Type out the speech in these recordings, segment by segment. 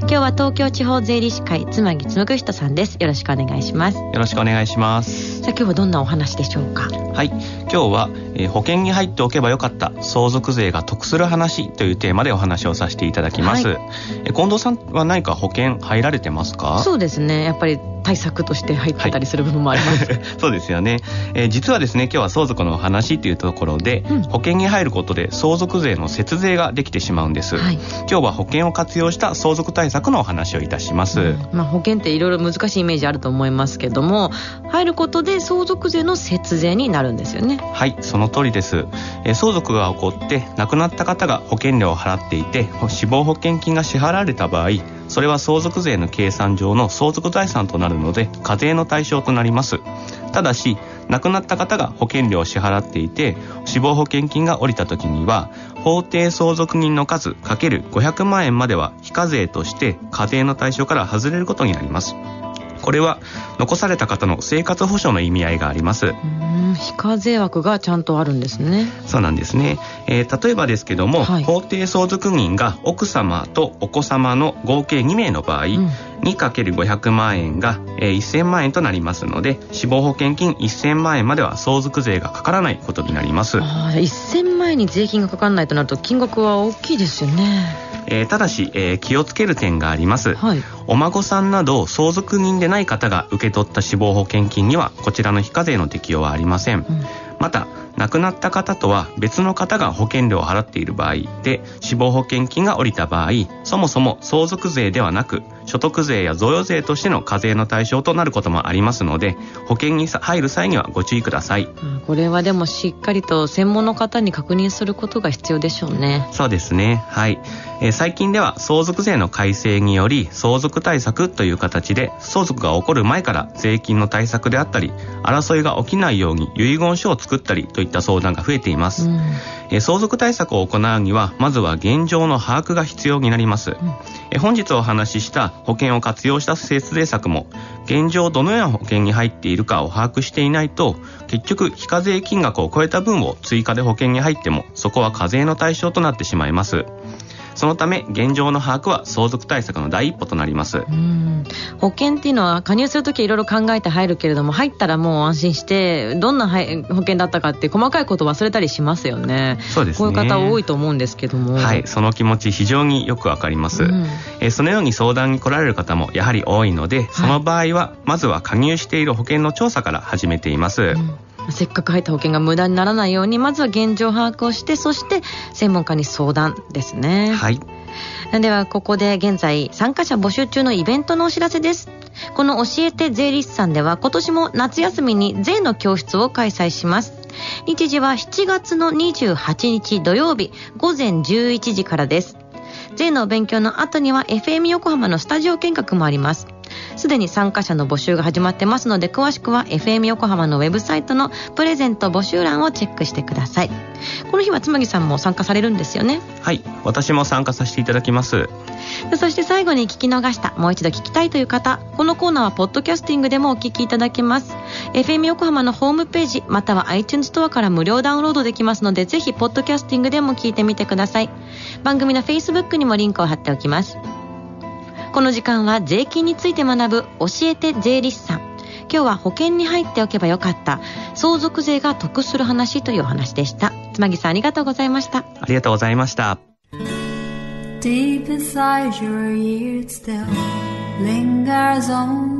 今日は東京地方税理士会妻木紡人さんです。よろしくお願いします。よろしくお願いします。さあ今日はどんなお話でしょうか？はい。今日は、えー、保険に入っておけばよかった相続税が得する話というテーマでお話をさせていただきます、はい、え近藤さんは何か保険入られてますか？そうですね。やっぱり対策として入ってたりする部分もあります、はい、そうですよね、えー、実はですね今日は相続のお話というところで、うん、保険に入ることで相続税の節税ができてしまうんです、はい、今日は保険を活用した相続対策のお話をいたします、うん、まあ、保険っていろいろ難しいイメージあると思いますけども入ることで相続税の節税になるんですよね。はいその通りです、えー、相続が起こって亡くなった方が保険料を払っていて死亡保険金が支払われた場合それは相続税の計算上の相続財産となるので課税の対象となります。ただし亡くなった方が保険料を支払っていて死亡保険金が下りた時には法定相続人の数かける500万円までは非課税として課税の対象から外れることになります。これは残された方の生活保障の意味合いがあります。非課税枠がちゃんとあるんですね。そうなんですね、えー、例えばですけども、はい、法定相続人が奥様とお子様の合計2名の場合、うん、2×500 万円が、えー、1000万円となりますので死亡保険金1000万円までは相続税がかからないことになります。あ1000万円に税金がかからないとなると金額は大きいですよね。えー、ただし、えー、気をつける点があります、はい、お孫さんなど相続人でない方が受け取った死亡保険金にはこちらの非課税の適用はありません、うん、また亡くなった方とは別の方が保険料を払っている場合で死亡保険金が下りた場合そもそも相続税ではなく所得税や贈与税としての課税の対象となることもありますので保険に入る際にはご注意ください、これはでもしっかりと専門の方に確認することが必要でしょうね。そうですね。はい、えー、最近では相続税の改正により相続対策という形で相続が起こる前から税金の対策であったり争いが起きないように遺言書を作ったりといった相談が増えています、うん。え相続対策を行うにはまずは現状の把握が必要になります、うん、え本日お話しした保険を活用した節税策も現状どのような保険に入っているかを把握していないと結局非課税金額を超えた分を追加で保険に入ってもそこは課税の対象となってしまいますそのため現状の把握は相続対策の第一歩となります。保険っていうのは加入するときいろいろ考えて入るけれども入ったらもう安心してどんな保険だったかって細かいこと忘れたりしますよね。そうです、ね、こういう方多いと思うんですけども。はいその気持ち非常によくわかります、うん、えそのように相談に来られる方もやはり多いのでその場合はまずは加入している保険の調査から始めています、うんせっかく入った保険が無駄にならないようにまずは現状把握をしてそして専門家に相談ですね。はい。ではここで現在参加者募集中のイベントのお知らせです。この教えて税理士さんでは今年も夏休みに税の教室を開催します。日時は7月の28日土曜日午前11時からです。税の勉強の後には FM 横浜のスタジオ見学もありますすでに参加者の募集が始まってますので詳しくは FM 横浜のウェブサイトのプレゼント募集欄をチェックしてください。この日は妻木さんも参加されるんですよね？はい私も参加させていただきます。そして最後に聞き逃したもう一度聞きたいという方このコーナーはポッドキャスティングでもお聞きいただけます。FM 横浜のホームページまたは iTunes ストアから無料ダウンロードできますのでぜひポッドキャスティングでも聞いてみてください。番組の Facebook にもリンクを貼っておきますこの時間は税金について学ぶ教えて税理士さん。今日は保険に入っておけばよかった相続税が得する話というお話でした。妻木さんありがとうございました。ありがとうございました。Deep inside your ears still lingers on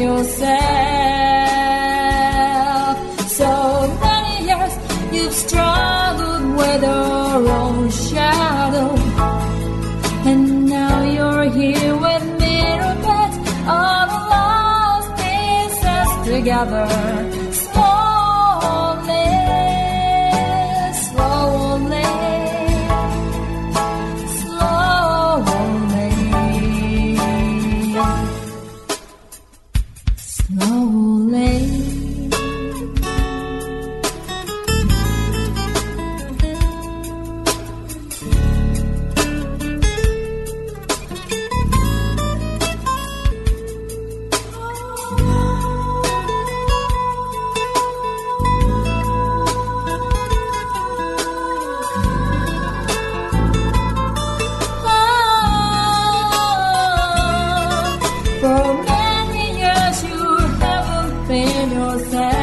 Yourself. So many years you've struggled with your own shadow. And now you're here with me, Robert, all the lost pieces together. yourself.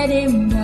let him.